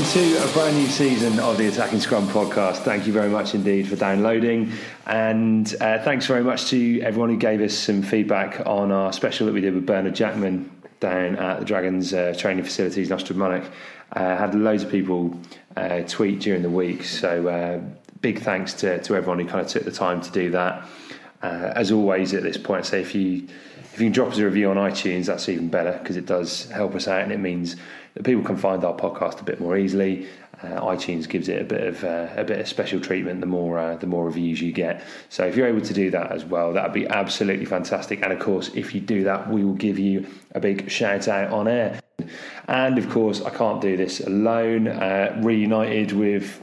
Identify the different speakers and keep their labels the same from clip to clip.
Speaker 1: Welcome to a brand new season of the Attacking Scrum podcast. Thank you very much indeed for downloading, and uh, thanks very much to everyone who gave us some feedback on our special that we did with Bernard Jackman down at the Dragons uh, training facilities in Ystrad Mynach. Uh, had loads of people uh, tweet during the week, so uh, big thanks to, to everyone who kind of took the time to do that. Uh, as always, at this point, I say if you if you can drop us a review on iTunes, that's even better because it does help us out and it means that people can find our podcast a bit more easily. Uh, iTunes gives it a bit of uh, a bit of special treatment the more uh, the more reviews you get. So if you're able to do that as well, that would be absolutely fantastic. And of course, if you do that, we will give you a big shout out on air. And of course, I can't do this alone. Uh, reunited with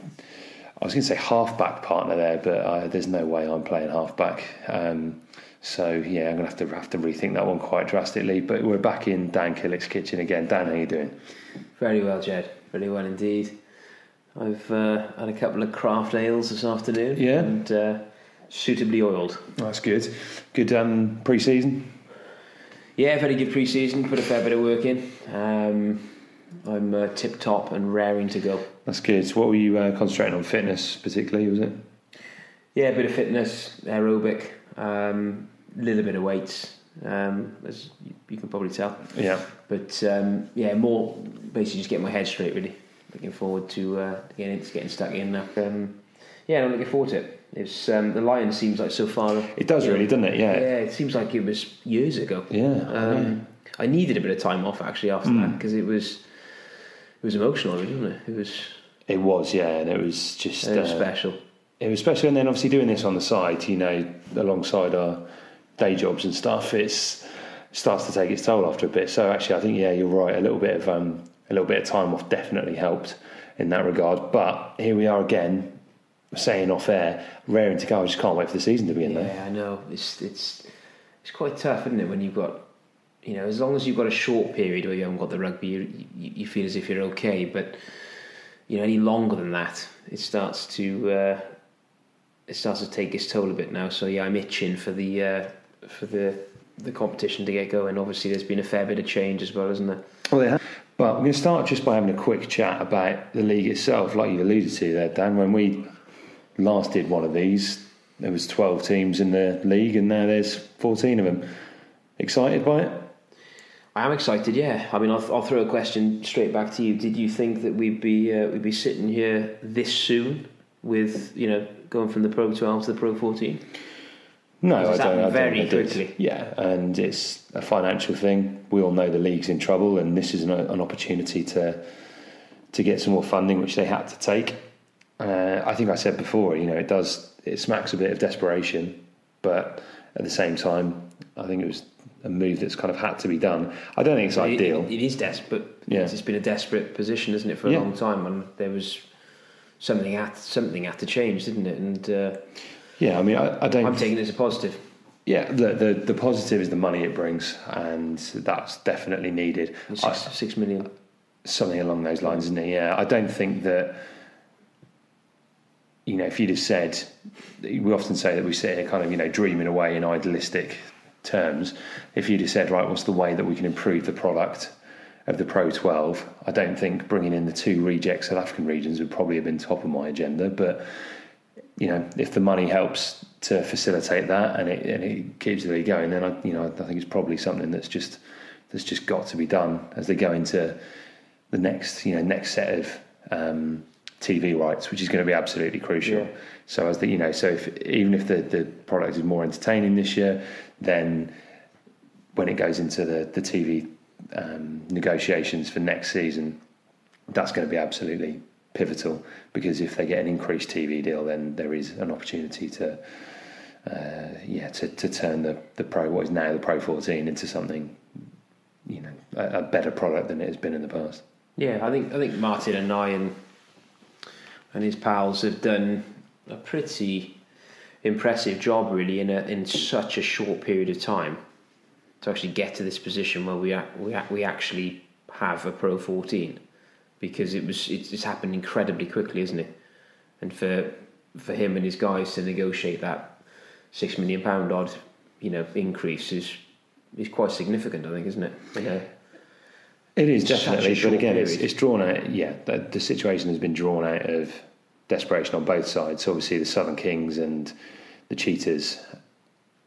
Speaker 1: I was going to say halfback partner there, but uh, there's no way I'm playing halfback. Um, so yeah, I'm gonna have to have to rethink that one quite drastically. But we're back in Dan Killick's kitchen again. Dan, how are you doing?
Speaker 2: Very well, Jed. Very well indeed. I've uh, had a couple of craft ales this afternoon.
Speaker 1: Yeah.
Speaker 2: And uh, suitably oiled.
Speaker 1: That's good. Good um, pre-season.
Speaker 2: Yeah, very good pre-season. Put a fair bit of work in. Um, I'm uh, tip top and raring to go.
Speaker 1: That's good. So what were you uh, concentrating on? Fitness, particularly, was it?
Speaker 2: Yeah, a bit of fitness, aerobic, um, little bit of weights, um, as you, you can probably tell.
Speaker 1: Yeah.
Speaker 2: But um, yeah, more basically just getting my head straight. Really looking forward to uh, getting getting stuck in. Um, yeah, I'm looking forward to it. It's um, the Lion seems like so far.
Speaker 1: It does
Speaker 2: you know,
Speaker 1: really, doesn't it? Yeah.
Speaker 2: Yeah, it seems like it was years ago.
Speaker 1: Yeah,
Speaker 2: Um, I needed a bit of time off actually after
Speaker 1: Hmm.
Speaker 2: that because it was it was emotional, really, wasn't it? It was,
Speaker 1: It was, yeah, and it was just
Speaker 2: it was
Speaker 1: uh,
Speaker 2: special.
Speaker 1: It special, and then obviously doing this on the side, you know, alongside our day jobs and stuff, it's starts to take its toll after a bit. So actually, I think yeah, you're right. A little bit of um, a little bit of time off definitely helped in that regard. But here we are again, saying off air, raring to go. I just can't wait for the season to be in there.
Speaker 2: Yeah, I know. It's it's it's quite tough, isn't it? When you've got, you know, as long as you've got a short period where you haven't got the rugby, you, you feel as if you're okay. But you know, any longer than that, it starts to uh, it starts to take its toll a bit now. So yeah, I'm itching for the uh, for the the competition to get going. Obviously, there's been a fair bit of change as well, isn't there?
Speaker 1: Well, yeah. But we're going to start just by having a quick chat about the league itself, like you've alluded to there, Dan. When we last did one of these, there was 12 teams in the league, and now there's 14 of them. Excited by it?
Speaker 2: I am excited. Yeah, I mean, I'll, I'll throw a question straight back to you. Did you think that we'd be uh, we'd be sitting here this soon with you know going from the Pro 12 to the Pro 14?
Speaker 1: No, I don't. I don't
Speaker 2: very
Speaker 1: it
Speaker 2: quickly.
Speaker 1: Yeah, and it's a financial thing. We all know the league's in trouble, and this is an, an opportunity to to get some more funding, which they had to take. Uh, I think I said before, you know, it does it smacks a bit of desperation, but at the same time, I think it was a move that's kind of had to be done. I don't think it's
Speaker 2: It-
Speaker 1: ideal.
Speaker 2: It is desperate.
Speaker 1: Yeah.
Speaker 2: It's been a desperate position, isn't it, for a
Speaker 1: Yeah.
Speaker 2: long time? And there was something had something had to change, didn't it? And uh,
Speaker 1: Yeah, I mean, I, I don't.
Speaker 2: I'm taking it as a positive.
Speaker 1: Yeah, the, the the positive is the money it brings, and that's definitely needed.
Speaker 2: Six,
Speaker 1: I-
Speaker 2: six million.
Speaker 1: something along those lines, isn't it? Yeah, I don't think that. You know, if you'd have said, we often say that we sit here kind of, you know, dreaming away in idealistic terms. If you'd have said, right, what's the way that we can improve the product of the Pro 12? I don't think bringing in the two reject South African regions would probably have been top of my agenda. But, you know, if the money helps to facilitate that and it, and it keeps the league going, then I, you know, I think it's probably something that's just that's just got to be done as they go into the next you know next set of um, TV rights, which is going to be absolutely crucial.
Speaker 2: Yeah.
Speaker 1: So as the you know, so if, even if the the product is more entertaining this year, then when it goes into the the TV um, negotiations for next season, that's going to be absolutely pivotal because if they get an increased TV deal, then there is an opportunity to. Uh, yeah, to, to turn the, the Pro, what is now the Pro 14, into something, you know, a, a better product than it has been in the past.
Speaker 2: Yeah, I think I think Martin Anayi and and his pals have done a pretty impressive job, really, in a, in such a short period of time to actually get to this position where we we we actually have a Pro 14 because it was it's, it's happened incredibly quickly, isn't it? And for for him and his guys to negotiate that six million pound odd, you know, increase is is quite significant, I think, isn't it? Know,
Speaker 1: It is definitely, but again, it's, it's drawn out. Yeah, the, the situation has been drawn out of desperation on both sides. So obviously, the Southern Kings and the Cheetahs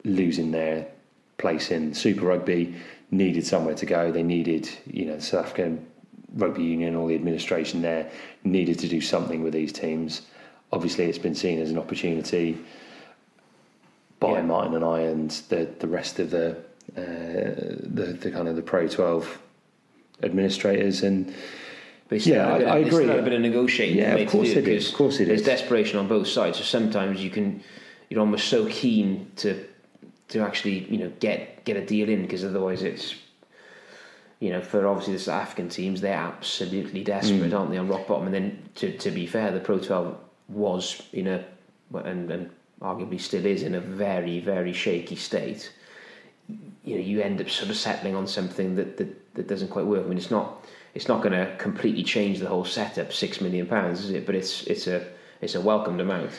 Speaker 1: losing their place in Super Rugby needed somewhere to go. They needed, you know, the South African Rugby Union, all the administration there needed to do something with these teams. Obviously, it's been seen as an opportunity by
Speaker 2: Yeah.
Speaker 1: Martin Anayi and the the rest of the uh, the, the kind of the Pro 12 administrators and
Speaker 2: But
Speaker 1: Yeah,
Speaker 2: bit,
Speaker 1: I- I
Speaker 2: it's
Speaker 1: agree.
Speaker 2: a bit of negotiating.
Speaker 1: Yeah, of course it is, of course it
Speaker 2: There's desperation on both sides. So sometimes you can, you're almost so keen to to actually you know get get a deal in because otherwise it's you know for obviously the South African teams they're absolutely
Speaker 1: Mm.
Speaker 2: desperate, aren't they, on rock bottom? And then to to be fair, the Pro 12 was in a and and arguably still is in a very very shaky state you know you end up sort of settling on something that that, that doesn't quite work. I mean, it's not it's not going to completely change the whole setup. Six million pounds, is it? But it's it's a it's a welcomed amount.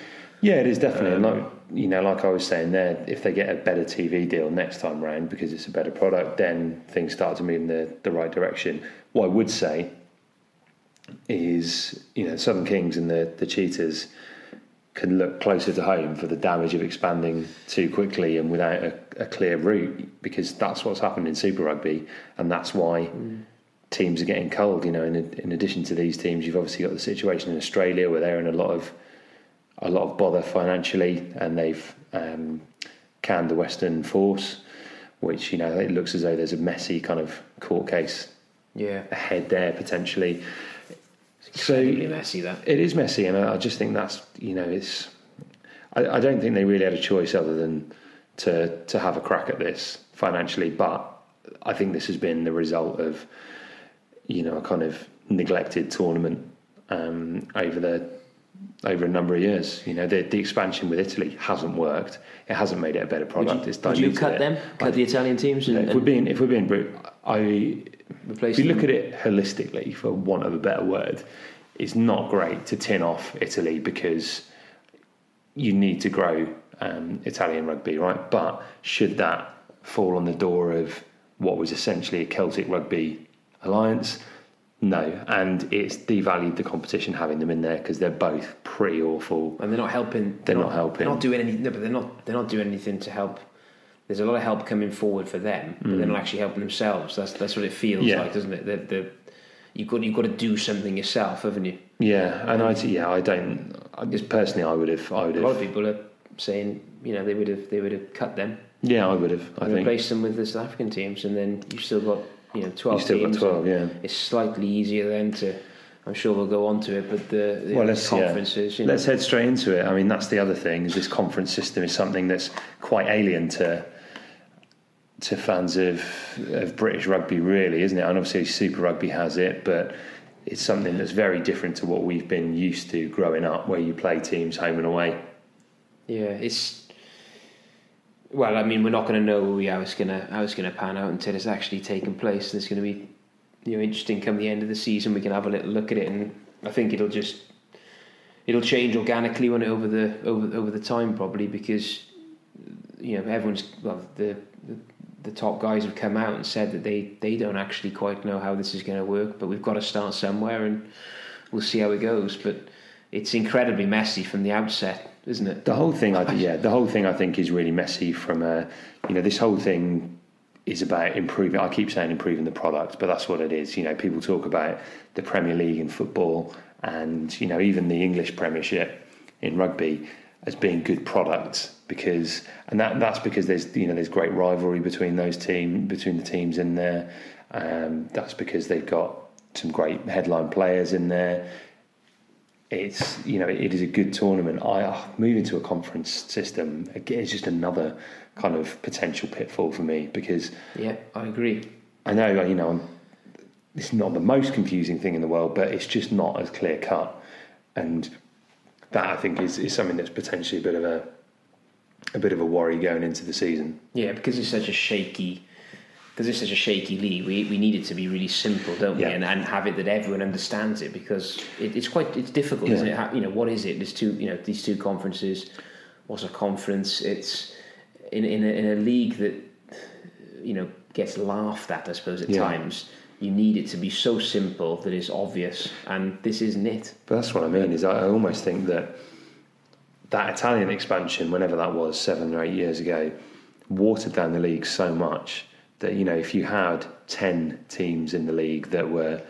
Speaker 1: Yeah, it is definitely. and like you know, like I was saying there, if they get a better TV deal next time round because it's a better product, then things start to move in the, the right direction. What I would say is, you know, Southern Kings and the the Cheetahs can look closer to home for the damage of expanding too quickly and without a, a clear route because that's what's happened in Super Rugby and that's why teams are getting cold. You know, in, in addition to these teams, you've obviously got the situation in Australia where they're in a lot of a lot of bother financially and they've um, canned the Western Force, which you know it looks as though there's a messy kind of court case
Speaker 2: Yeah,
Speaker 1: ahead there potentially. So
Speaker 2: messy that.
Speaker 1: it is messy, and I I just think that's you know it's. I, I don't think they really had a choice other than to to have a crack at this financially, but I think this has been the result of you know a kind of neglected tournament um, over the over a number of years. You know the the expansion with Italy hasn't worked. It hasn't made it a better
Speaker 2: Would
Speaker 1: product.
Speaker 2: you,
Speaker 1: it's
Speaker 2: would you cut
Speaker 1: it.
Speaker 2: them? Cut the Italian teams and,
Speaker 1: if we're being if we're being brutal, I if you
Speaker 2: them?
Speaker 1: look at it holistically, for want of a better word, it's not great to tin off Italy because you need to grow um, Italian rugby, right? But should that fall on the door of what was essentially a Celtic rugby alliance? No, and it's devalued the competition having them in there because they're both pretty awful.
Speaker 2: and they're not helping.
Speaker 1: They're not helping.
Speaker 2: They're not doing anything. No, but they're not. They're not doing anything to help. There's a lot of help coming forward for them, but they're not actually helping themselves. That's that's what it feels
Speaker 1: Mm. Yeah.
Speaker 2: like, doesn't it? The, the, you've got you've got to do something yourself, haven't you?
Speaker 1: Yeah, and I yeah I don't. I just personally I would have I would have.
Speaker 2: A lot of people are saying, you know, they would have they would have cut them
Speaker 1: yeah I would have I think
Speaker 2: replaced them with the South African teams, and then you've still got you know twelve
Speaker 1: you still got
Speaker 2: teams.
Speaker 1: twelve yeah.
Speaker 2: It's slightly easier then to. I'm sure we'll go on to it, but the, the
Speaker 1: well, let's
Speaker 2: conferences,
Speaker 1: yeah.
Speaker 2: you know,
Speaker 1: let's head straight into it. I mean, that's the other thing. Is this conference system is something that's quite alien to to fans of of British rugby, really, isn't it? And obviously, Super Rugby has it, but it's something that's very different to what we've been used to growing up, where you play teams home and away.
Speaker 2: Yeah, it's well. I mean, we're not going to know how it's going to how it's going to pan out until it's actually taken place. And it's going to be you know interesting come the end of the season. We can have a little look at it, and I think it'll just it'll change organically when it over the over over the time probably because you know everyone's well the, the the top guys have come out and said that they they don't actually quite know how this is going to work, but we've got to start somewhere and we'll see how it goes. But it's incredibly messy from the outset, isn't it?
Speaker 1: The whole thing, I, yeah, the whole thing I think is really messy. From a, you know, this whole thing is about improving. I keep saying improving the product, but that's what it is. You know, people talk about the Premier League in football, and you know, even the English Premiership in rugby as being good products because, and that that's because there's you know there's great rivalry between those team between the teams in there. Um, that's because they've got some great headline players in there it's you know it is a good tournament. I oh, moving to a conference system again is just another kind of potential pitfall for me because
Speaker 2: yeah, I agree.
Speaker 1: I know you know I'm, it's not the most confusing thing in the world, but it's just not as clear cut, and that I think is, is something that's potentially a bit of a a bit of a worry going into the season.
Speaker 2: Yeah, because it's such a shaky because it's such a shaky league, we, we need it to be really simple, don't we? And, and have it that everyone understands it because it, it's quite it's difficult,
Speaker 1: Yeah.
Speaker 2: isn't it? How, you know, what is it? There's two, you know, these two conferences. What's a conference? It's in in a, in a league that you know gets laughed at, I suppose, at
Speaker 1: Yeah.
Speaker 2: times. You need it to be so simple that it's obvious, and this isn't it.
Speaker 1: But that's what I mean. Is I I almost think that that Italian expansion, whenever that was, seven or eight years ago, watered down the league so much that you know if you had ten teams in the league that were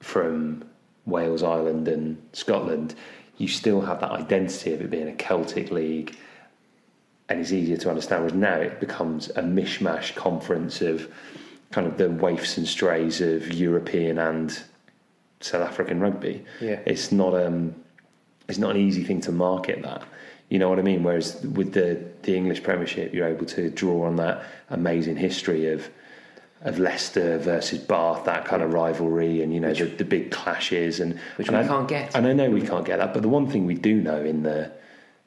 Speaker 1: from Wales, Ireland, and Scotland, you still have that identity of it being a Celtic league, and it's easier to understand. Whereas now it becomes a mishmash conference of kind of the waifs and strays of European and South African rugby.
Speaker 2: Yeah.
Speaker 1: It's not um it's not an easy thing to market that. You know what I mean? Whereas with the the English Premiership you're able to draw on that amazing history of of Leicester versus Bath, that kind of rivalry and you know the, the big clashes and
Speaker 2: Which
Speaker 1: and
Speaker 2: we
Speaker 1: I-
Speaker 2: can't get.
Speaker 1: And I know we can't get that, but the one thing we do know in the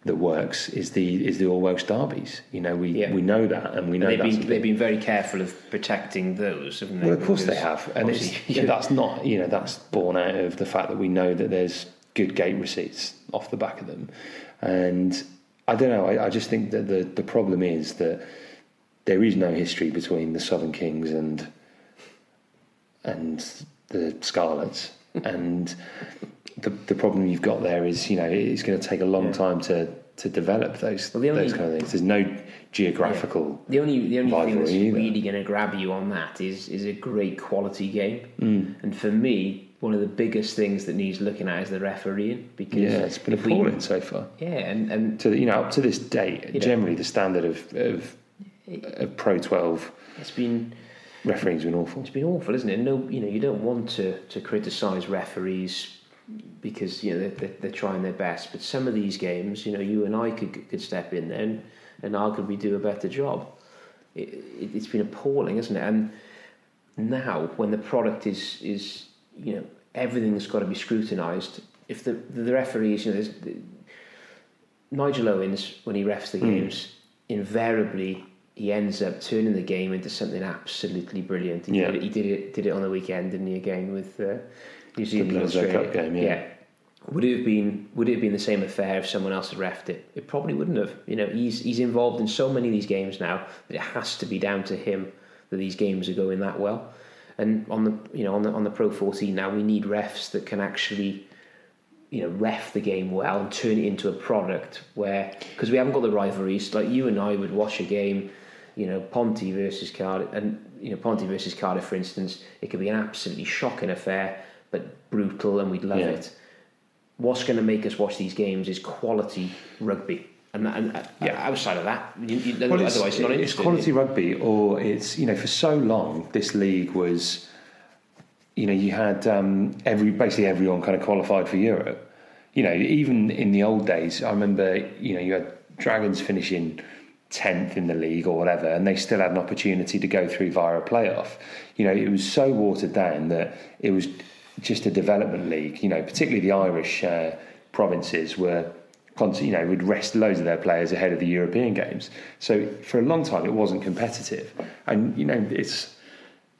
Speaker 1: that works is the is the all Welsh derbies. You know, we
Speaker 2: Yeah.
Speaker 1: we know that and we know
Speaker 2: They've been they've been very careful of protecting those, haven't they?
Speaker 1: well, of course they have, and yeah, that's not you know that's born out of the fact that we know that there's good gate receipts off the back of them, and I don't know. I, I just think that the the problem is that there is no history between the Southern Kings and and the Scarlets, and the the problem you've got there is you know it's going to take a long time to to develop those
Speaker 2: Well, only-
Speaker 1: those kind of things. There's no geographical.
Speaker 2: The only the only thing that's
Speaker 1: either.
Speaker 2: really going to grab you on that is is a great quality game.
Speaker 1: Mm.
Speaker 2: And for me, one of the biggest things that needs looking at is the refereeing because
Speaker 1: Yeah, it's been
Speaker 2: if we-
Speaker 1: appalling so far.
Speaker 2: yeah, and and
Speaker 1: to you know up to this date,
Speaker 2: You know.
Speaker 1: generally the standard of of, of Pro Twelve
Speaker 2: it's been
Speaker 1: refereeing's been awful.
Speaker 2: it's been awful, isn't it? No, you know, you don't want to to criticise referees because you know they're, they're, trying their best, but some of these games, you know, you and I could could step in there and, and arguably do a better job. It, it, it's been appalling, isn't it? And now, when the product is is you know everything's got to be scrutinised. If the the referees, you know, the, Nigel Owens when he refs the
Speaker 1: Hmm.
Speaker 2: games, invariably he ends up turning the game into something absolutely brilliant. He,
Speaker 1: Yeah.
Speaker 2: did, it, he did it did it on the weekend, didn't he? Again with uh, New Zealand and Australia.
Speaker 1: Cup game, yeah.
Speaker 2: Would it have been Would it have been the same affair if someone else had refed it? It probably wouldn't have. You know, he's he's involved in so many of these games now that it has to be down to him that these games are going that well. And on the you know on the on the Pro 14 now, we need refs that can actually you know ref the game well and turn it into a product where because we haven't got the rivalries. Like you and I would watch a game you know Ponty versus Cardiff and you know Ponty versus Cardiff for instance. It could be an absolutely shocking affair but brutal and we'd love
Speaker 1: Yeah.
Speaker 2: it. What's going to make us watch these games is quality rugby and, and uh, outside of that you, you,
Speaker 1: Well, it's,
Speaker 2: otherwise you're not
Speaker 1: it's quality rugby, or it's you know for so long this league was, you know, you had um, every basically everyone kind of qualified for Europe. You know, even in the old days, I remember you know you had Dragons finishing tenth in the league or whatever, and they still had an opportunity to go through via a playoff. You know, it was so watered down that it was just a development league. You know, particularly the Irish uh, provinces were, you know, would rest loads of their players ahead of the European games. So for a long time, it wasn't competitive, and you know, it's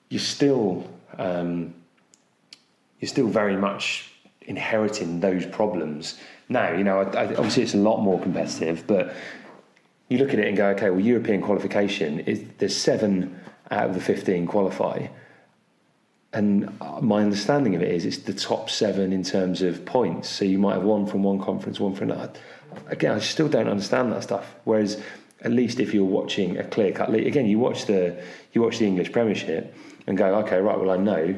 Speaker 1: you're still um, you're still very much inheriting those problems now. You know, I, I, obviously it's a lot more competitive, but you look at it and go, okay, well, European qualification is there's seven out of the fifteen qualify and my understanding of it is it's the top seven in terms of points. So you might have one from one conference, one from another. Again, I still don't understand that stuff. Whereas, at least if you're watching a clear cut league, again, you watch the you watch the English Premiership and go, okay, right, well, I know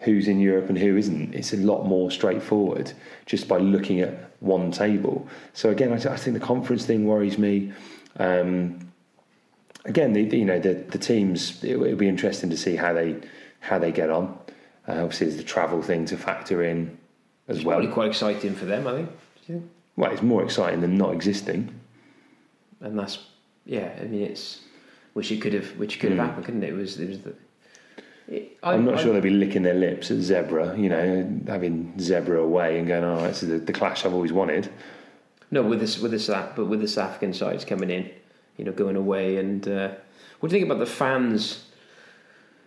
Speaker 1: who's in Europe and who isn't. It's a lot more straightforward just by looking at one table. So again, I, I think the conference thing worries me. Um, again, the, you know, the the teams. It will be interesting to see how they how they get on. Uh, obviously, there's the travel thing to factor in as
Speaker 2: it's
Speaker 1: well.
Speaker 2: Probably quite exciting for them, I think. Yeah.
Speaker 1: Well, it's more exciting than not existing.
Speaker 2: And that's yeah. I mean, it's which it could have, which could have
Speaker 1: Mm.
Speaker 2: happened, couldn't it? It was it was the. It, I,
Speaker 1: I'm not
Speaker 2: I-
Speaker 1: sure they'd be licking their lips at Zebre, you know, having Zebre away and going, oh, this is the, the clash I've always wanted.
Speaker 2: No, with this with this but with the South African sides coming in, you know, going away, and uh, what do you think about the fans?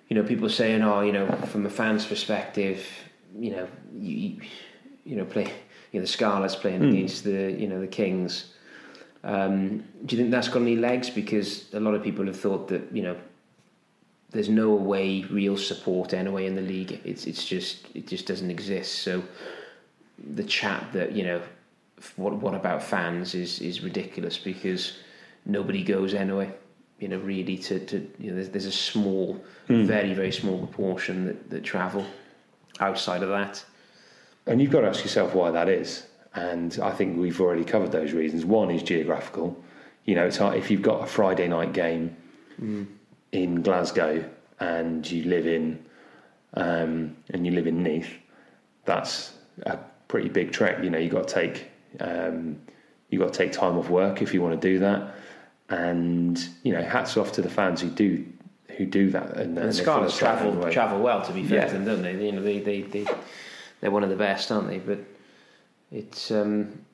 Speaker 2: You know, people saying, "Oh, you know, from a fan's perspective, you know, you, you know, play, you know, the Scarlets playing
Speaker 1: Hmm.
Speaker 2: against the, you know, the Kings." Um, do you think that's got any legs? Because a lot of people have thought that, you know, there's no way real support anyway in the league. It's it's just it just doesn't exist. So the chat that you know, what what about fans is is ridiculous because nobody goes anyway. You know, really to to you know, there's there's a small, very very small proportion that that travel. Outside of that,
Speaker 1: And you've got to ask yourself why that is. And I think we've already covered those reasons. One is geographical. You know, it's hard, if you've got a Friday night game in Glasgow and you live in um, and you live in Neath, that's a pretty big trek. You know, you've got to take um, you've got to take time off work if you want to do that. And you know, hats off to the fans who do who do that. And,
Speaker 2: and the Scarlets travel travel well. To be fair
Speaker 1: Yeah.
Speaker 2: to them, don't they? You know, they they they they're one of the best, aren't they? But it's um,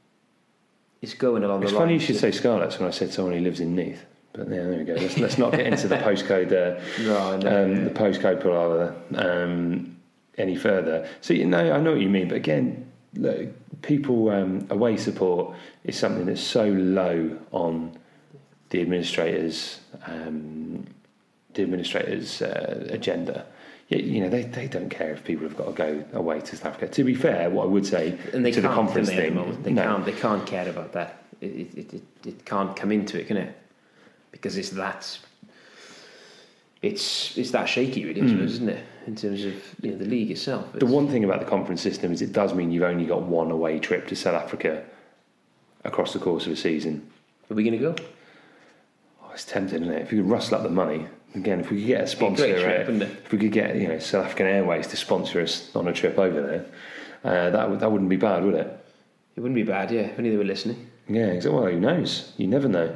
Speaker 2: it's going along
Speaker 1: It's
Speaker 2: the
Speaker 1: funny you should say Scarlets when I said someone who lives in Neath. But yeah, there we go. Let's, let's not get into the postcode, there.
Speaker 2: No, I know,
Speaker 1: um,
Speaker 2: yeah.
Speaker 1: the postcode palaver um, any further. So you know, I know what you mean. But again, look, people um, away support is something that's so low on the administrators, um, the administrators' uh, agenda. You know, they, they don't care if people have got to go away to South Africa. To be fair, what I would say
Speaker 2: and they
Speaker 1: to
Speaker 2: can't
Speaker 1: the conference
Speaker 2: they,
Speaker 1: thing,
Speaker 2: the? They
Speaker 1: no.
Speaker 2: can't. They can't care about that. It it, it, it can't come into it, can it? Because it's that. It's it's that shaky, really, suppose, isn't it? In terms of you know, the league itself.
Speaker 1: Hmm. The one thing about the conference system is it does mean you've only got one away trip to South Africa across the course of a season.
Speaker 2: Are we going to go?
Speaker 1: It's tempting, isn't it? If you could rustle up the money, again, if we could get a sponsor,
Speaker 2: great trip,
Speaker 1: uh, if we could get you know South African Airways to sponsor us on a trip over there, uh, that would, that wouldn't be bad, would it?
Speaker 2: It wouldn't be bad, yeah. If only they were listening.
Speaker 1: Yeah, exactly. Well, who knows? You never know.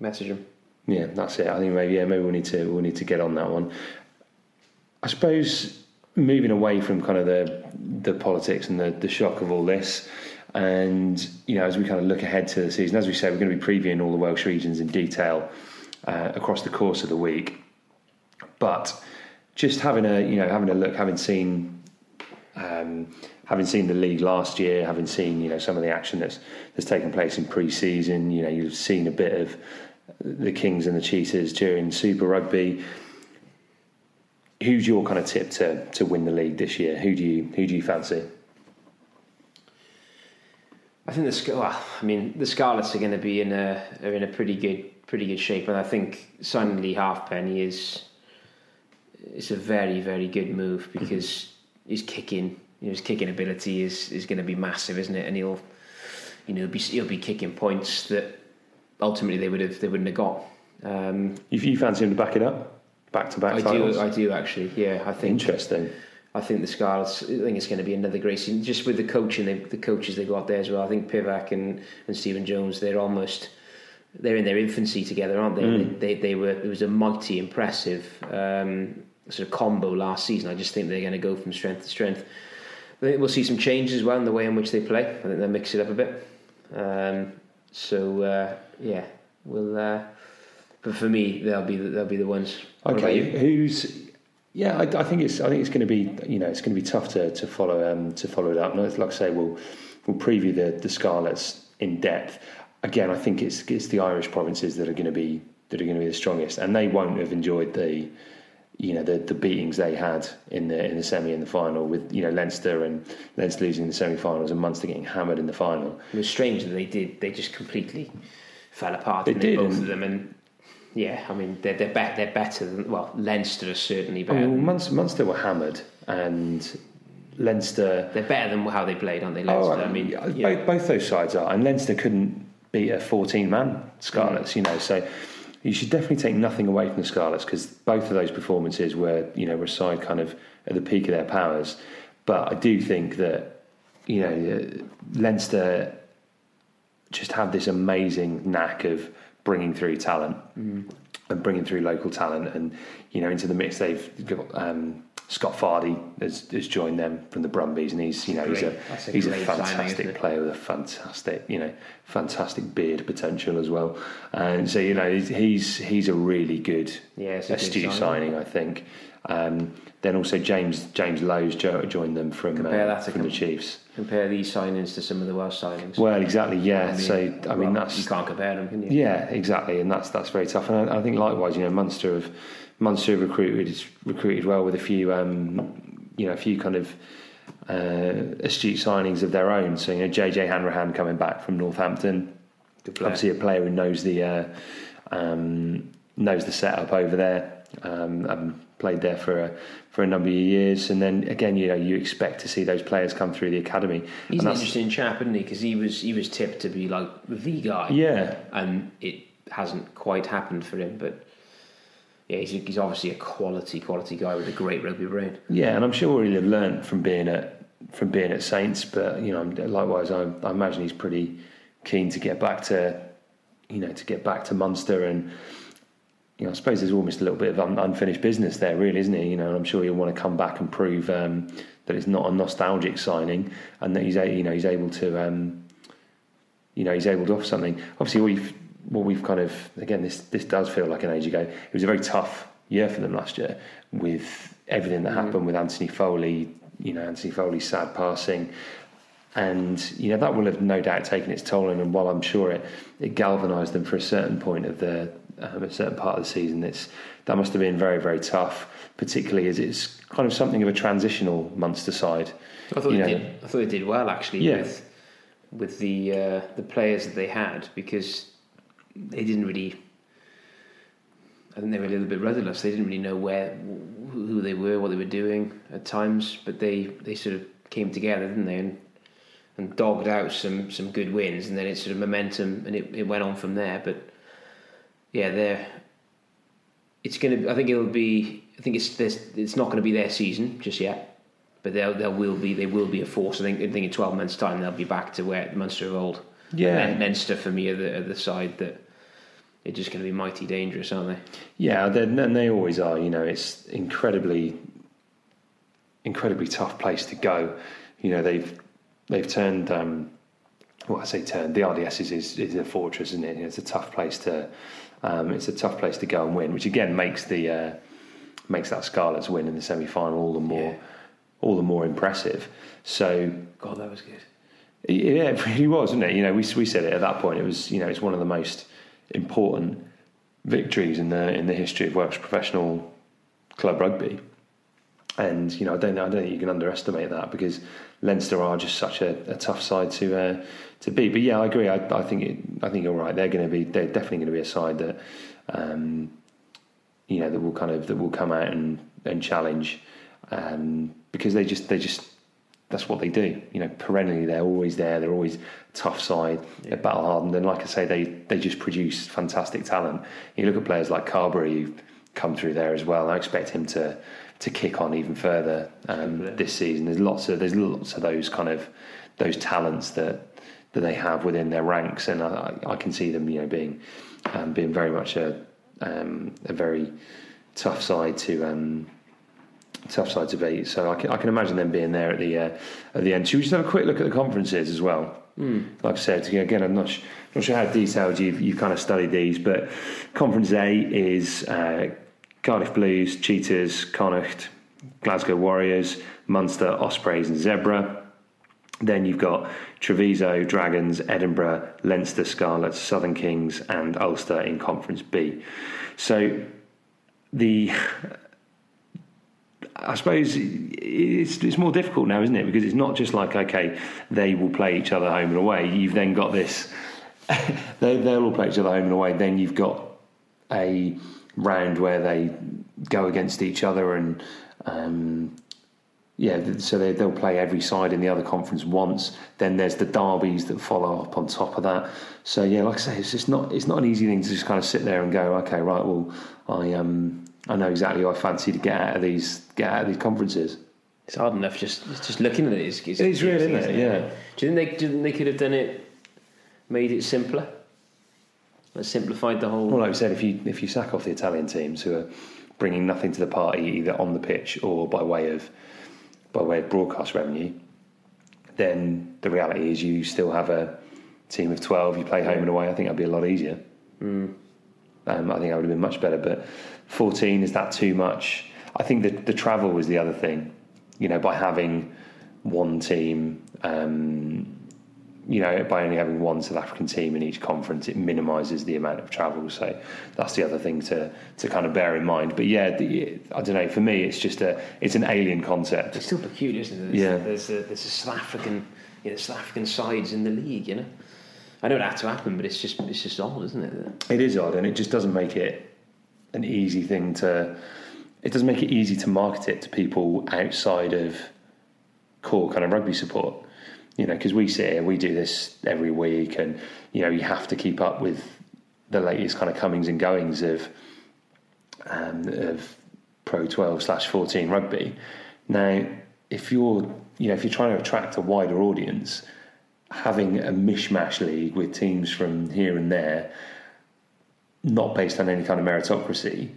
Speaker 2: Message them.
Speaker 1: Yeah, that's it. I think maybe yeah, maybe we need to we need to get on that one. I suppose moving away from kind of the the politics and the, the shock of all this, and you know, as we kind of look ahead to the season, as we say, we're going to be previewing all the Welsh regions in detail uh, across the course of the week. But just having a you know having a look, having seen um, having seen the league last year, having seen you know some of the action that's that's taken place in pre-season, you know you've seen a bit of the Kings and the Cheetahs during Super Rugby. Who's your kind of tip to to win the league this year? Who do you who do you fancy?
Speaker 2: I think the well, I mean the Scarlets are going to be in a are in a pretty good pretty good shape, and I think Lee Halfpenny is it's a very very good move because his kicking you know, his kicking ability is is going to be massive, isn't it? And he'll you know be he'll be kicking points that ultimately they would have they wouldn't have got. Um,
Speaker 1: You, you fancy him to back it up, back to back
Speaker 2: I
Speaker 1: titles?
Speaker 2: do I do actually, yeah. I think
Speaker 1: Interesting.
Speaker 2: I think the Scarlets. I think it's going to be another great season. Just with the coaching, they, the coaches they got there as well. I think Pivac and, and Stephen Jones. They're almost they're in their infancy together, aren't they? They, they they were. It was a mighty impressive um, sort of combo last season. I just think they're going to go from strength to strength. I think we'll see some changes as well in the way in which they play. I think they'll mix it up a bit. Um, so uh, yeah, we'll. Uh, but for me, they'll be the, they'll be the ones. What
Speaker 1: Okay, who's? Yeah, I, I think it's I think it's going to be you know it's going to be tough to, to follow um, to follow it up. And like I say, we'll we'll preview the the Scarlets in depth. Again, I think it's it's the Irish provinces that are going to be that are going to be the strongest, and they won't have enjoyed the you know the the beatings they had in the in the semi and the final with you know Leinster and Leinster losing the semi-finals and Munster getting hammered in the final.
Speaker 2: It was strange that they did. They just completely fell apart.
Speaker 1: They did,
Speaker 2: both
Speaker 1: and-
Speaker 2: of them, and yeah, I mean they're they're, be- they're better than well Leinster is certainly better.
Speaker 1: Well,
Speaker 2: than-
Speaker 1: Munster, Munster were hammered, and Leinster.
Speaker 2: they're better than how they played, aren't they?
Speaker 1: Oh,
Speaker 2: Leinster. I mean,
Speaker 1: both, both those sides are, and Leinster couldn't beat a 14-man Scarlets, mm. you know. So you should definitely take nothing away from the Scarlets because both of those performances were, you know, were a side kind of at the peak of their powers. But I do think that, you know, Leinster just have this amazing knack of bringing through talent and bringing through local talent, and you know, into the mix they've got. Um, Scott Fardy has, has joined them from the Brumbies, and he's you know he's a
Speaker 2: That's
Speaker 1: he's a
Speaker 2: great signing,
Speaker 1: fantastic
Speaker 2: isn't
Speaker 1: player with a fantastic you know fantastic beard potential as well, and so you know he's he's, a really good
Speaker 2: Yeah, it's a good
Speaker 1: astute
Speaker 2: signing.
Speaker 1: signing, I think. Um, then also James James Lowe's joined them from
Speaker 2: Compare
Speaker 1: uh,
Speaker 2: that to
Speaker 1: from the Chiefs.
Speaker 2: compare these signings to some of the Welsh signings.
Speaker 1: Well, exactly, yeah. so I mean,
Speaker 2: well,
Speaker 1: that's
Speaker 2: you can't compare them, can you?
Speaker 1: yeah, exactly, and that's that's very tough. And I, I think likewise, you know, Munster have Munster have recruited recruited well with a few, um, you know, a few kind of uh, astute signings of their own. So you know, JJ Hanrahan coming back from Northampton, obviously a player who knows the uh, um, knows the setup over there. Um, um, played there for a, for a number of years, and then again, you know, you expect to see those players come through the academy.
Speaker 2: He's an interesting chap, isn't he? Because he was he was tipped to be like the guy.
Speaker 1: Yeah,
Speaker 2: and it hasn't quite happened for him. But yeah, he's, he's obviously a quality quality guy with a great rugby brain.
Speaker 1: Yeah, and I'm sure he'll have learnt from being at from being at Saints. But you know, likewise, I, I imagine he's pretty keen to get back to you know to get back to Munster, and you know, I suppose there's almost a little bit of un, unfinished business there, really, isn't he? You know, and I'm sure he'll want to come back and prove um, that it's not a nostalgic signing, and that he's a, you know he's able to um, you know he's able to offer something. Obviously, what we've what we've kind of again this this does feel like an age ago. It was a very tough year for them last year with everything that happened with Anthony Foley. You know, Anthony Foley's sad passing, and you know that will have no doubt taken its toll on them. And while I'm sure it it galvanised them for a certain point of the um, a certain part of the season, it's that must have been very very tough, particularly as it's kind of something of a transitional Munster side.
Speaker 2: I thought
Speaker 1: You
Speaker 2: they
Speaker 1: know,
Speaker 2: did. I thought they did well actually
Speaker 1: Yeah.
Speaker 2: with with the uh, the players that they had because they didn't really. I think they were a little bit rudderless. They didn't really know where who they were, what they were doing at times. But they, they sort of came together, didn't they? And, and dogged out some some good wins, and then it sort of momentum, and it, it went on from there. But yeah, they're. It's gonna. I think it'll be. I think it's there's, it's not going to be their season just yet, but there there will be they will be a force. I think I think in twelve months' time they'll be back to where Munster of old.
Speaker 1: Yeah.
Speaker 2: and Leinster for me are the, are the side that they're just going to be mighty dangerous, aren't they?
Speaker 1: Yeah, and they always are. You know, it's incredibly, incredibly tough place to go. You know, they've they've turned. Um, well, I say turned. The RDS is, is is a fortress, isn't it? It's a tough place to. Um, it's a tough place to go and win, which again makes the uh, makes that Scarlets win in the semi final all the more
Speaker 2: Yeah.
Speaker 1: all the more impressive. So
Speaker 2: God, that was good.
Speaker 1: yeah, it really was, wasn't it? You know, we we said it at that point. It was you know it's one of the most important victories in the in the history of Welsh professional club rugby. And you know, I don't I don't think you can underestimate that because Leinster are just such a, a tough side to uh, to beat. But yeah, I agree. I, I think it, I think you're right. They're going to be they're definitely going to be a side that um, you know that will kind of that will come out and and challenge um, because they just they just that's what they do. You know, perennially they're always there. They're always tough side. They're battle hardened, and like I say, they they just produce fantastic talent. You look at players like Carbery who've come through there as well. I expect him to to kick on even further um, this season. There's lots of there's lots of those kind of those talents that that they have within their ranks, and I, I can see them, you know, being um, being very much a um, a very tough side to um, tough side to beat. So I can, I can imagine them being there at the uh, at the end. Should we just have a quick look at the conferences as well? Mm. Like I said, again, I'm not sh- not sure how detailed you've you've kind of studied these, but Conference A is uh, Cardiff Blues, Cheetahs, Connacht, Glasgow Warriors, Munster, Ospreys, and Zebre. Then you've got Treviso, Dragons, Edinburgh, Leinster Scarlets, Southern Kings, and Ulster in Conference B. So the I suppose it's, it's more difficult now, isn't it? Because it's not just like okay, they will play each other home and away. You've then got this. they, they'll all play each other home and away. Then you've got a round where they go against each other and um, yeah, so they, they'll play every side in the other conference once. Then there's the derbies that follow up on top of that. So yeah, like I say, it's just not it's not an easy thing to just kind of sit there and go, okay, right, well, I um I know exactly who I fancy to get out of these get out of these conferences.
Speaker 2: It's hard enough just just looking at it. It's, it's,
Speaker 1: it is really, isn't it? Yeah.
Speaker 2: Do you think they do you think they could have done it, made it simpler? Simplified the whole.
Speaker 1: Well, like I said, if you if you sack off the Italian teams who are bringing nothing to the party either on the pitch or by way of by way of broadcast revenue, then the reality is you still have a team of 12, you play home and away. I think that'd be a lot easier.
Speaker 2: Mm.
Speaker 1: Um, I think that would have been much better. But 14, is that too much? I think that the travel was the other thing. You know, by having one team, um, you know, by only having one South African team in each conference, it minimises the amount of travel. So that's the other thing to to kind of bear in mind. But yeah, the, I don't know. For me, it's just a it's an alien concept.
Speaker 2: It's still peculiar, isn't it? There's,
Speaker 1: yeah.
Speaker 2: There's a, there's a South African, you know, South African sides in the league. You know, I know it had to happen, but it's just it's just odd, isn't it?
Speaker 1: It is odd, and it just doesn't make it an easy thing to. It doesn't make it easy to market it to people outside of core kind of rugby support you know, because we sit here, we do this every week, and you know, you have to keep up with the latest kind of comings and goings of um, of Pro 12 slash 14 rugby. Now, if you're you know if you're trying to attract a wider audience, having a mishmash league with teams from here and there, not based on any kind of meritocracy,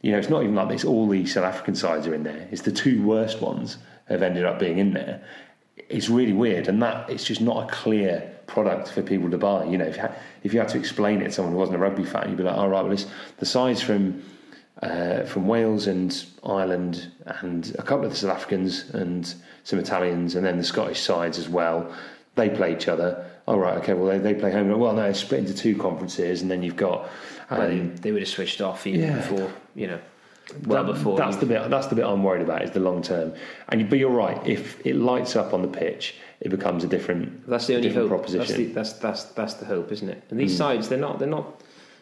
Speaker 1: you know, it's not even like this. All the South African sides are in there. It's the two worst ones have ended up being in there it's really weird, and that it's just not a clear product for people to buy. You know, if you, ha- if you had to explain it to someone who wasn't a rugby fan, you'd be like, "All right, well, it's the sides from uh, from Wales and Ireland, and a couple of the South Africans and some Italians, and then the Scottish sides as well. They play each other. All right, okay, well, they, they play home. Well, no, it's split into two conferences, and then you've got. Um,
Speaker 2: well, they, they, would have switched off even yeah. before, you know well
Speaker 1: that,
Speaker 2: before.
Speaker 1: That's you... the bit. That's the bit I'm worried about. Is the long term. And but you're right. If it lights up on the pitch, it becomes a different.
Speaker 2: That's the only
Speaker 1: hope.
Speaker 2: Proposition. That's, the, that's that's that's the hope, isn't it? And these mm. sides, they're not. They're not.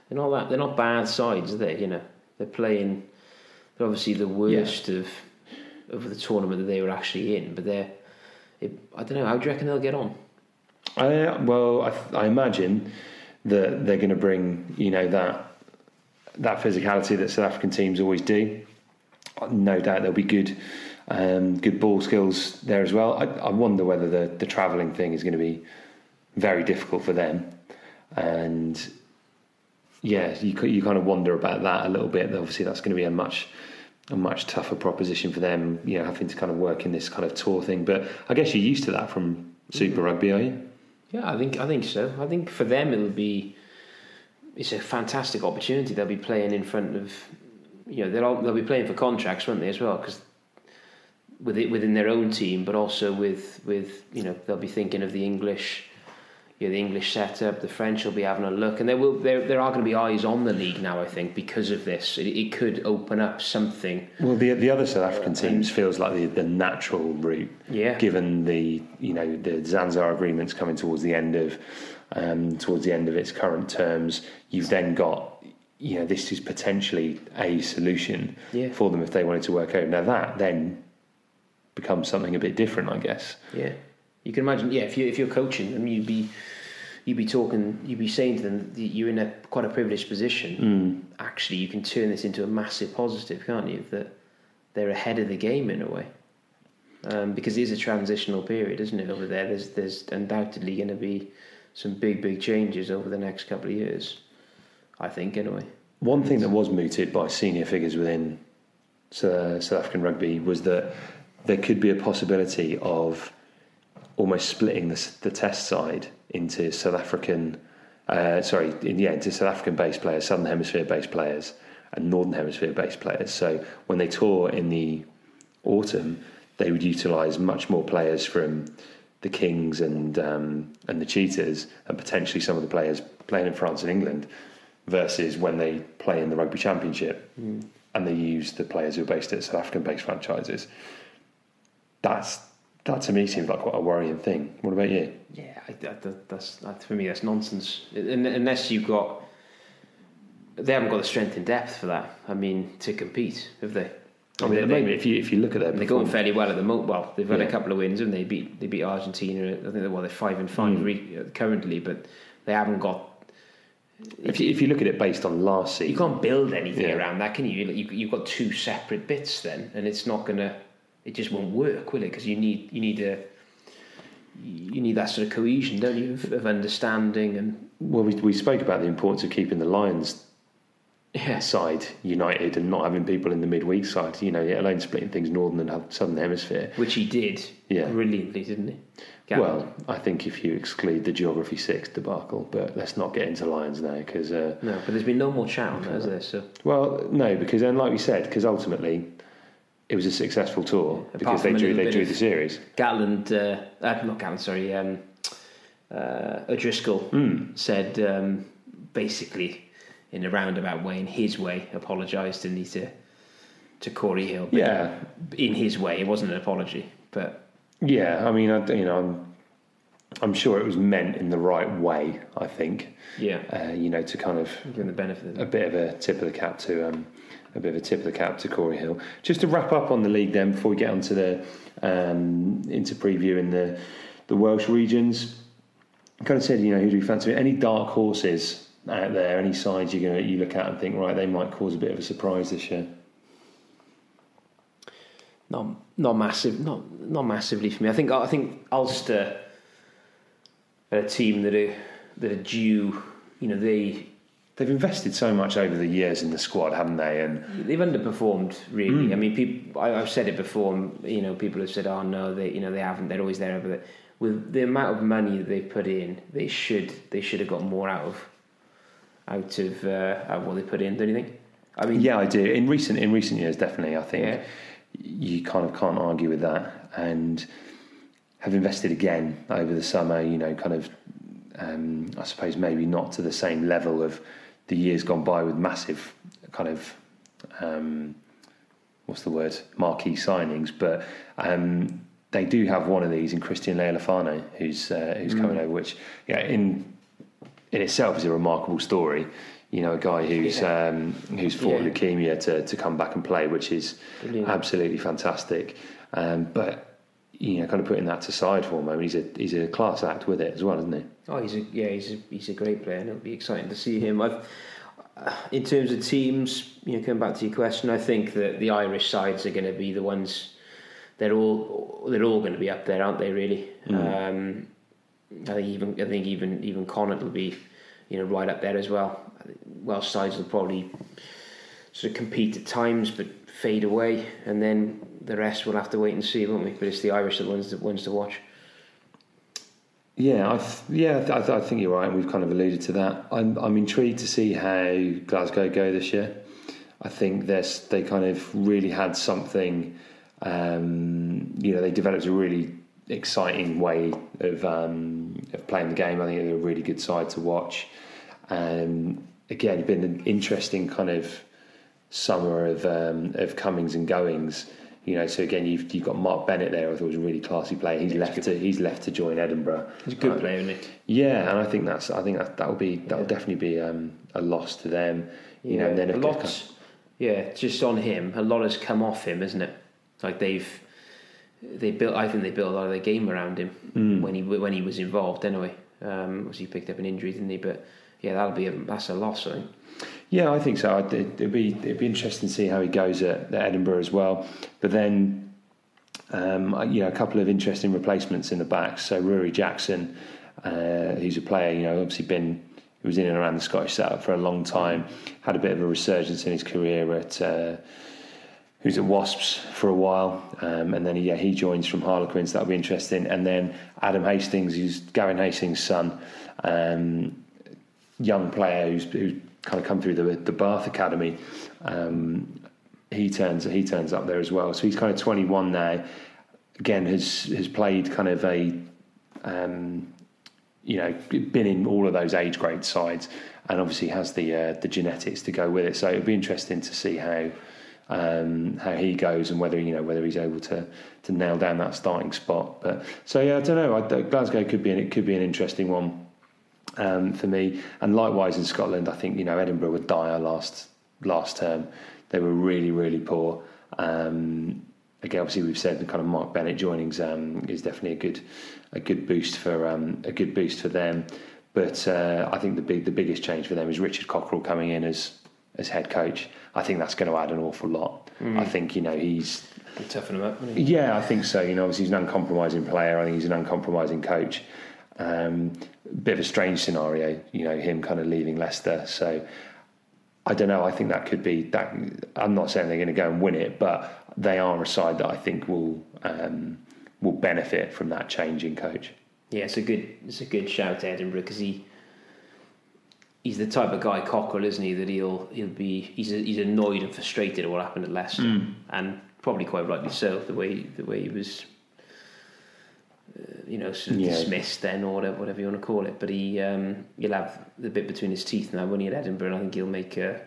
Speaker 2: They're not that. They're not bad sides, are they? You know, they're playing. They're obviously the worst yeah. of of the tournament that they were actually in, but they're. It, I don't know. How do you reckon they'll get on?
Speaker 1: Uh, well, I, I imagine that they're going to bring you know that that physicality that South African teams always do. No doubt there'll be good, um, good ball skills there as well. I, I wonder whether the the travelling thing is going to be very difficult for them, and yeah, you you kind of wonder about that a little bit. Obviously, that's going to be a much a much tougher proposition for them. You know, having to kind of work in this kind of tour thing. But I guess you're used to that from Super Rugby, are you?
Speaker 2: Yeah, I think I think so. I think for them it'll be it's a fantastic opportunity. They'll be playing in front of, you know, they'll they'll be playing for contracts, won't they, as well? Because with it within their own team, but also with with you know they'll be thinking of the English, you know, the English setup. The French will be having a look, and there will there there are going to be eyes on the league now. I think because of this, it, it could open up something.
Speaker 1: Well, the the other South African teams feels like the the natural route.
Speaker 2: Yeah.
Speaker 1: Given the you know the SANZAAR agreements coming towards the end of um, towards the end of its current terms, you've then got you know this is potentially a solution
Speaker 2: yeah.
Speaker 1: for them if they wanted to work out. Now that then becomes something a bit different, I guess.
Speaker 2: Yeah, you can imagine. Yeah, if you if you're coaching them, you'd be you'd be talking, you'd be saying to them, that you're in a quite a privileged position.
Speaker 1: Mm.
Speaker 2: Actually, you can turn this into a massive positive, can't you? That they're ahead of the game in a way. Um, because it is a transitional period, isn't it? Over there, there's there's undoubtedly going to be some big, big changes over the next couple of years. I think, anyway.
Speaker 1: One thing that was mooted by senior figures within South African rugby was that there could be a possibility of almost splitting the, the test side into South African, uh, sorry, in, yeah, into South African based players, Southern Hemisphere based players, and Northern Hemisphere based players. So when they tour in the autumn, they would utilise much more players from the Kings and um, and the Cheetahs, and potentially some of the players playing in France and England, versus when they play in the Rugby Championship, mm. and they use the players who are based at South African-based franchises. That's that to me seems like quite a worrying thing. What about you?
Speaker 2: Yeah, I, that, that's that, for me that's nonsense. Unless you've got, they haven't got the strength and depth for that. I mean, to compete, have they?
Speaker 1: I mean, they, they, if you if you look at them,
Speaker 2: they're going fairly well at the moment. Well, they've had yeah. a couple of wins and they beat they beat Argentina. I think they're well, they're five and five mm. currently, but they haven't got.
Speaker 1: If you, if you look at it based on last season,
Speaker 2: you can't build anything yeah. around that, can you? you? You've got two separate bits then, and it's not gonna. It just won't work, will it? Because you need you need a you need that sort of cohesion, don't you, of, of understanding and.
Speaker 1: Well, we we spoke about the importance of keeping the Lions yeah. side united and not having people in the midweek side, you know, alone splitting things northern and southern hemisphere.
Speaker 2: Which he did yeah. brilliantly, didn't he?
Speaker 1: Well, I think if you exclude the Geography 6 debacle, but let's not get into Lions now because. Uh,
Speaker 2: no, but there's been no more chat on that, has there? So.
Speaker 1: Well, no, because then, like we said, because ultimately it was a successful tour because they drew, they drew the series.
Speaker 2: Gatland, uh, uh, not Gatland, sorry, um, uh, O'Driscoll mm. said um, basically in a roundabout way, in his way, apologised to to to Cory Hill.
Speaker 1: yeah,
Speaker 2: in his way, it wasn't an apology, but
Speaker 1: yeah, I mean, I, you know, I'm, I'm sure it was meant in the right way. I think.
Speaker 2: Yeah.
Speaker 1: Uh, you know, to kind of
Speaker 2: give the benefit of
Speaker 1: a bit of a tip of the cap to um, a bit of a tip of the cap to Cory Hill. Just to wrap up on the league, then before we get onto the um, into previewing the the Welsh regions. I kind of said, you know, who do we fancy? Any dark horses out there? Any sides you're to you look at and think right they might cause a bit of a surprise this year?
Speaker 2: Not not massive, not not massively for me. I think I think Ulster are a team that are that are due. You know they
Speaker 1: they've invested so much over the years in the squad, haven't they? And
Speaker 2: they've underperformed really. Mm. I mean, people. I, have said it before. You know, people have said, "Oh no, they you know they haven't. They're always there." But with the amount of money that they've put in, they should they should have got more out of out of, uh, out of what they put in. Don't you think?
Speaker 1: I mean, yeah, I do. In recent in recent years, definitely, I think yeah. you kind of can't argue with that, and have invested again over the summer. You know, kind of, um, I suppose maybe not to the same level of the years gone by with massive kind of. Um, what's the word? Marquee signings, but um, they do have one of these in Christian Leali'ifano, who's uh, who's mm. coming over. Which, yeah, in in itself is a remarkable story. You know, a guy who's yeah. um, who's fought yeah. leukemia to, to come back and play, which is Brilliant. absolutely fantastic. Um, but you know, kind of putting that aside for a moment, he's a he's a class act with it as well, isn't he?
Speaker 2: Oh, he's a yeah, he's a he's a great player, and it'll be exciting to see him. I've uh, in terms of teams, you know, coming back to your question, I think that the Irish sides are going to be the ones. They're all they're all going to be up there, aren't they? Really. Mm. Um, I think even I think even even Connacht will be, you know, right up there as well. Welsh sides will probably sort of compete at times, but fade away, and then the rest we'll have to wait and see, won't we? But it's the Irish that ones that ones to watch.
Speaker 1: Yeah, I th- yeah, I, th- I, think you're right. And we've kind of alluded to that. I'm I'm intrigued to see how Glasgow go this year. I think they kind of really had something. Um, you know, they developed a really exciting way of um, of playing the game. I think they're a really good side to watch. Um, again, it's been an interesting kind of summer of um, of comings and goings. You know, so again, you've you've got Mark Bennett there. I thought was a really classy player. He's yeah, left to he's left to join Edinburgh.
Speaker 2: He's a good uh, player, isn't
Speaker 1: he? Yeah, and I think that's I think that that'll be that'll yeah. definitely be um, a loss to them. You yeah, know, and then
Speaker 2: a lot. Yeah, just on him, a lot has come off him, isn't it? Like they've they built. I think they built a lot of their game around him mm. when he when he was involved. Anyway, um, was he picked up an injury, didn't he? But yeah, that'll be a that's a loss. I think.
Speaker 1: Yeah, I think so. It'd be it'd be interesting to see how he goes at, at Edinburgh as well. But then, um, you know, a couple of interesting replacements in the back. So Ruaridh Jackson, uh, who's a player, you know, obviously been he was in and around the Scottish setup for a long time. Had a bit of a resurgence in his career at. Uh, who's at Wasps for a while, um, and then yeah, he joins from Harlequins. That'll be interesting. And then Adam Hastings, who's Gavin Hastings' son, um, young player who's, who's kind of come through the the Bath Academy. Um, he turns he turns up there as well. So he's kind of 21 now. Again, has has played kind of a um, you know been in all of those age grade sides, and obviously has the uh, the genetics to go with it. So it'll be interesting to see how um, how he goes and whether you know whether he's able to to nail down that starting spot. But so yeah, I don't know. I, Glasgow could be an, it could be an interesting one um, for me. And likewise in Scotland, I think you know Edinburgh were dire last last term. They were really really poor. Um, again, obviously we've said the kind of Mark Bennett joinings um, is definitely a good a good boost for um, a good boost for them. But uh, I think the big the biggest change for them is Richard Cockerill coming in as as head coach. I think that's going to add an awful lot. Mm. I think you know he's
Speaker 2: toughen him up.
Speaker 1: Yeah, I think so. You know, obviously he's an uncompromising player. I think he's an uncompromising coach. Um, bit of a strange scenario, you know, him kind of leaving Leicester. So I don't know. I think that could be that. I'm not saying they're going to go and win it, but they are a side that I think will um, will benefit from that change in coach.
Speaker 2: Yeah, it's a good it's a good shout to Edinburgh because he he's the type of guy Cockerill, isn't he? That he'll he'll be he's he's annoyed and frustrated at what happened at Leicester, mm. and probably quite rightly so. The way the way he was, uh, you know, sort of yeah. dismissed then or whatever, whatever you want to call it. But he um, he'll have the bit between his teeth now when he at Edinburgh, and I think he'll make a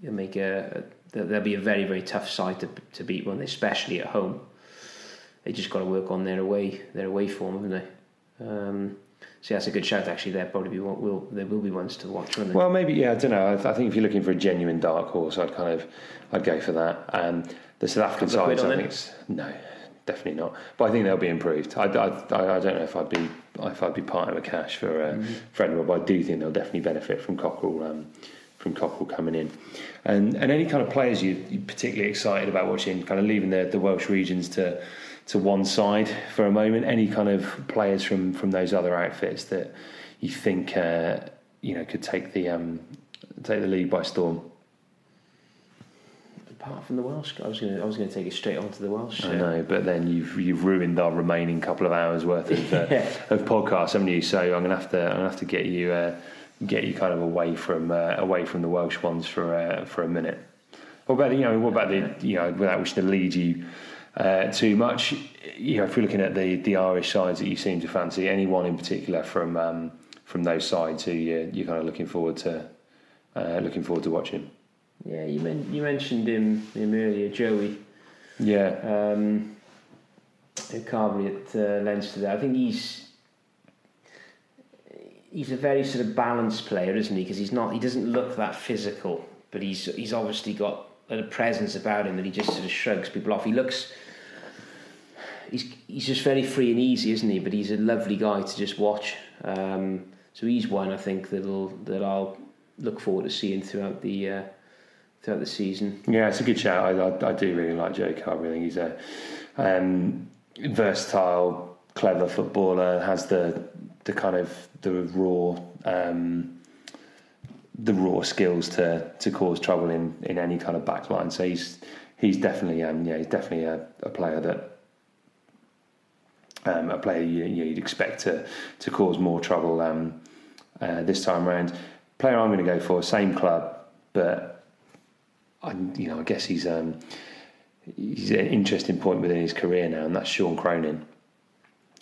Speaker 2: he'll make a, a there'll be a very very tough side to to beat one, especially at home. They just got to work on their away their away form, haven't they? Um, so yeah, that's a good shout. Actually, there probably be will there will be ones to watch.
Speaker 1: Well, maybe yeah. I don't know. I, I, think if you're looking for a genuine dark horse, I'd kind of I'd go for that. Um, the South African side, I think it's no, definitely not. But I think they'll be improved. I, I, I, don't know if I'd be if I'd be part of a cash for uh, mm-hmm. but I do think they'll definitely benefit from Cockerill um, from Cockerill coming in, and and any kind of players you are particularly excited about watching, kind of leaving the the Welsh regions to to one side for a moment. Any kind of players from from those other outfits that you think uh, you know could take the um, take the league by storm?
Speaker 2: Apart from the Welsh, I was going to I was going to take it straight on to the Welsh.
Speaker 1: I know, but then you've you've ruined our remaining couple of hours worth of uh, yeah. of podcasts, haven't you? So I'm gonna have to I'm gonna have to get you uh, get you kind of away from uh, away from the Welsh ones for uh, for a minute. What about the, you know what about the you know without wishing to lead you uh, too much. You know, if you're looking at the, the Irish sides that you seem to fancy, anyone in particular from um, from those sides who you're, you're kind of looking forward to uh, looking forward to watching.
Speaker 2: Yeah, you men- you mentioned him, him earlier, Joey.
Speaker 1: Yeah.
Speaker 2: Um, Carbery at uh, Leinster. I think he's he's a very sort of balanced player, isn't he? Because he's not he doesn't look that physical, but he's he's obviously got a presence about him that he just sort of shrugs people off. He looks he's he's just very free and easy, isn't he? But he's a lovely guy to just watch. Um, so he's one I think that'll that I'll look forward to seeing throughout the uh, throughout the season.
Speaker 1: Yeah, it's a good shout. I, I, I do really like Joe Carbery. I think he's a um, versatile, clever footballer. Has the the kind of the raw. Um, the raw skills to to cause trouble in, in any kind of backline. So he's he's definitely um, yeah he's definitely a, a player that um, a player you, would expect to to cause more trouble um, uh, this time around. Player I'm going to go for same club, but I you know I guess he's um, he's an interesting point within his career now, and that's Sean Cronin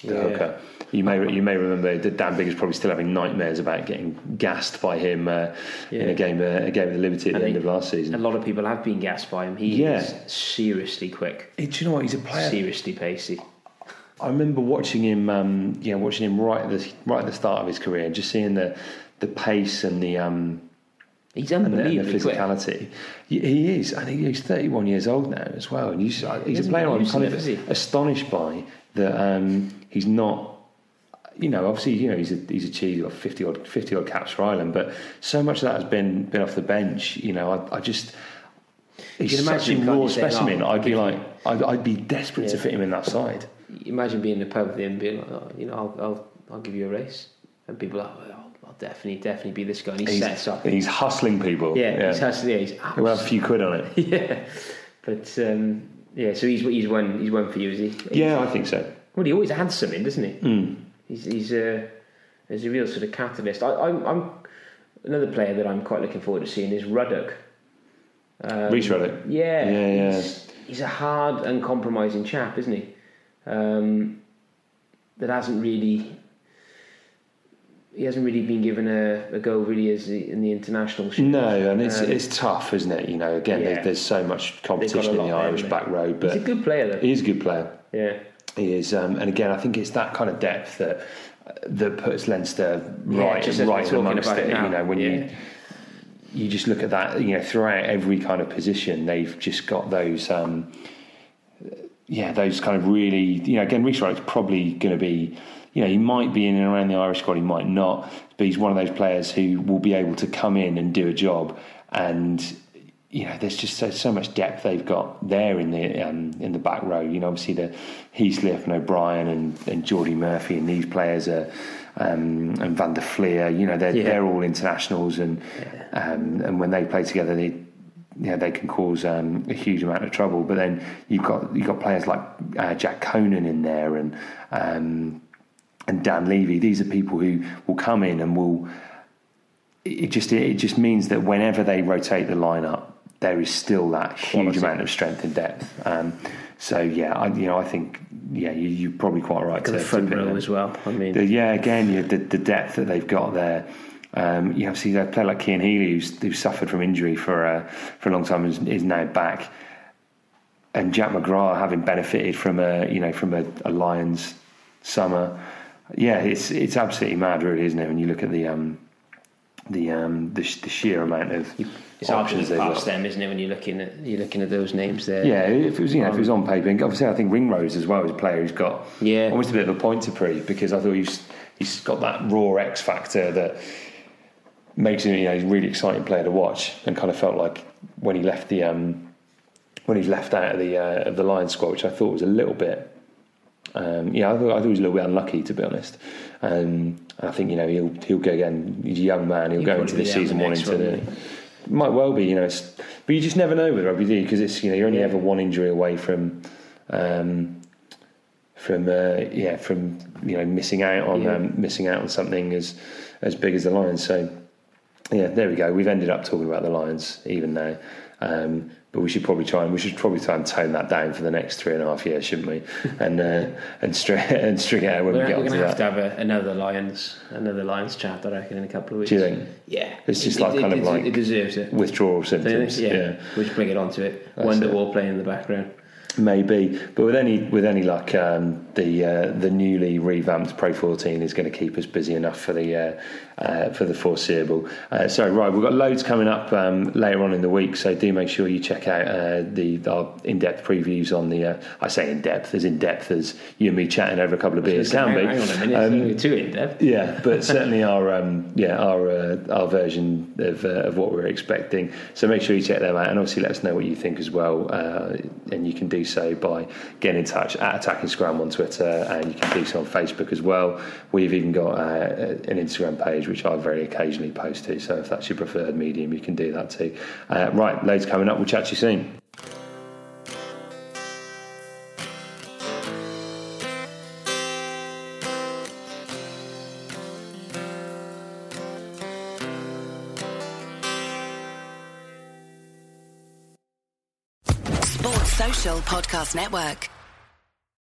Speaker 1: the yeah. hooker. You may you may remember that Dan Biggar is probably still having nightmares about getting gassed by him uh, yeah. in a game uh, a game of the Liberty at the end of last season.
Speaker 2: A lot of people have been gassed by him. He yeah. is seriously quick.
Speaker 1: do you know what? He's a player.
Speaker 2: Seriously pacey.
Speaker 1: I remember watching him, um, you know, watching him right at the right at the start of his career, and just seeing the the pace and the um,
Speaker 2: He's unbelievably
Speaker 1: and the, physicality. Quick. He is, and he's 31 years old now as well. And he's, he's a player I'm kind of astonished by that um, he's not. You know, obviously, you know he's a, he's achieved got fifty odd fifty odd caps for Ireland, but so much of that has been been off the bench. You know, I, I just he's such a raw specimen. I'd be like, I'd, I'd be desperate yeah. to fit him in that side.
Speaker 2: Imagine being in the pub with him, being like, oh, you know, I'll, I'll I'll give you a race, and people are like, oh, I'll definitely definitely be this guy. And he
Speaker 1: he's,
Speaker 2: sets up.
Speaker 1: He's hustling people.
Speaker 2: Yeah, yeah. he's hustling. Yeah, he's
Speaker 1: He'll have a few quid on it.
Speaker 2: yeah. But um, yeah, so he's he's one he's one for you, is he?
Speaker 1: Yeah, I think so.
Speaker 2: Well, he always adds something, doesn't he?
Speaker 1: Mm.
Speaker 2: He's he's a he's a real sort of catalyst. I, I'm, I'm another player that I'm quite looking forward to seeing is Ruddock. Um,
Speaker 1: Rhys Ruddock.
Speaker 2: Yeah,
Speaker 1: Yeah, yeah.
Speaker 2: He's, he's a hard, uncompromising chap, isn't he? Um, that hasn't really. He hasn't really been given a, a go really as the, in the international.
Speaker 1: No, and it's
Speaker 2: Um,
Speaker 1: it's tough, isn't it? You know, again,
Speaker 2: Yeah.
Speaker 1: there's, there's so much competition in the
Speaker 2: there,
Speaker 1: Irish back row, but
Speaker 2: he's a good player though.
Speaker 1: he is a good player.
Speaker 2: Yeah,
Speaker 1: He is, um, and again, I think it's that kind of depth that that puts Leinster right,
Speaker 2: just
Speaker 1: right amongst it.
Speaker 2: now,
Speaker 1: You know, when
Speaker 2: yeah.
Speaker 1: you you just look at that, you know, throughout every kind of position, they've just got those, um, yeah, those kind of really, you know, again, Reece Wright's probably going to be, you know, he might be in and around the Irish squad, he might not, but he's one of those players who will be able to come in and do a job, and you know, there's just so, so much depth they've got there in the um, in the back row. You know, obviously the Heaslip and O'Brien and, and Jordi Murphy and these players are um, and Van der Flier. You know, they're
Speaker 2: Yeah.
Speaker 1: they're all internationals, and um, and when they play together, they know, they can cause um, a huge amount of trouble. But then you've got you've got players like uh, Jack Conan in there and um, and Dan Leavy. These are people who will come in and will. It just it just means that whenever they rotate the lineup, there is still that huge
Speaker 2: Quality.
Speaker 1: amount of strength and depth. Um, so yeah, I, you know, I think yeah, you, you're probably quite right to
Speaker 2: the front
Speaker 1: pick
Speaker 2: row
Speaker 1: them.
Speaker 2: as well. I mean,
Speaker 1: The, yeah, again, the, the depth that they've got there. Um, you obviously a player like Cian Healy, who's, who's suffered from injury for uh, for a long time, is, is now back. And Jack McGrath, having benefited from a you know from a, a Lions summer, yeah, it's it's absolutely mad, really, isn't it? When you look at the um, the um, the, the sheer amount of
Speaker 2: it's
Speaker 1: options they've
Speaker 2: past
Speaker 1: got.
Speaker 2: them, isn't it? When you're looking at you're looking at those names there.
Speaker 1: Yeah, if it was you know if it was on paper, and obviously I think Ringrose as well is a player who's got
Speaker 2: Yeah.
Speaker 1: almost a bit of a point to prove because I thought he's he's got that raw X factor that makes him you know he's a really exciting player to watch and kind of felt like when he left the um, when he's left out of the uh, of the Lions squad, which I thought was a little bit um, yeah, I thought, I thought he was a little bit unlucky to be honest. Um, I think you know he'll he'll go again. He's a young man. He'll
Speaker 2: He'll
Speaker 1: go into the season wanting to. Might well be, you know, but you just never know with rugby, do? Because it's you know you're only
Speaker 2: Yeah.
Speaker 1: ever one injury away from, um, from uh, yeah from you know missing out on
Speaker 2: Yeah.
Speaker 1: um, missing out on something as as big as the Lions. So yeah, there we go. We've ended up talking about the Lions even now. Um, but we should probably try and we should probably try and tone that down for the next three and a half years, shouldn't we? And uh, and string and string it out when
Speaker 2: We're,
Speaker 1: we get
Speaker 2: we're to have
Speaker 1: that.
Speaker 2: to have a, another Lions, another Lions chat, I reckon, in a couple of weeks.
Speaker 1: Do you think?
Speaker 2: Yeah,
Speaker 1: It's just
Speaker 2: It-
Speaker 1: like
Speaker 2: it,
Speaker 1: kind
Speaker 2: it,
Speaker 1: of like
Speaker 2: it deserves it.
Speaker 1: withdrawal symptoms.
Speaker 2: think? Yeah, we'll just bring it onto it.
Speaker 1: That's
Speaker 2: Wonderwall playing in the background.
Speaker 1: Maybe, but with any with any luck, um, the uh, the newly revamped Pro 14 is going to keep us busy enough for the uh, uh, for the foreseeable. Uh, so right, we've got loads coming up um, later on in the week, so do make sure you check out uh, the our in depth previews on the. Uh, I say in depth, as in depth as you and me chatting over a couple of beers can
Speaker 2: hang,
Speaker 1: be.
Speaker 2: hang on a minute,
Speaker 1: Um,
Speaker 2: too in depth.
Speaker 1: yeah, but certainly our um, yeah our uh, our version of, uh, of what we're expecting. So make sure you check them out, and obviously let us know what you think as well. Uh, and you can do so by getting in touch at Attacking Scrum on Twitter, and you can do so on Facebook as well. We've even got uh, an Instagram page which I very occasionally post to. So if that's your preferred medium, you can do that too. Uh, right, loads coming up. We'll chat to you soon.
Speaker 3: Sports Social Podcast Network.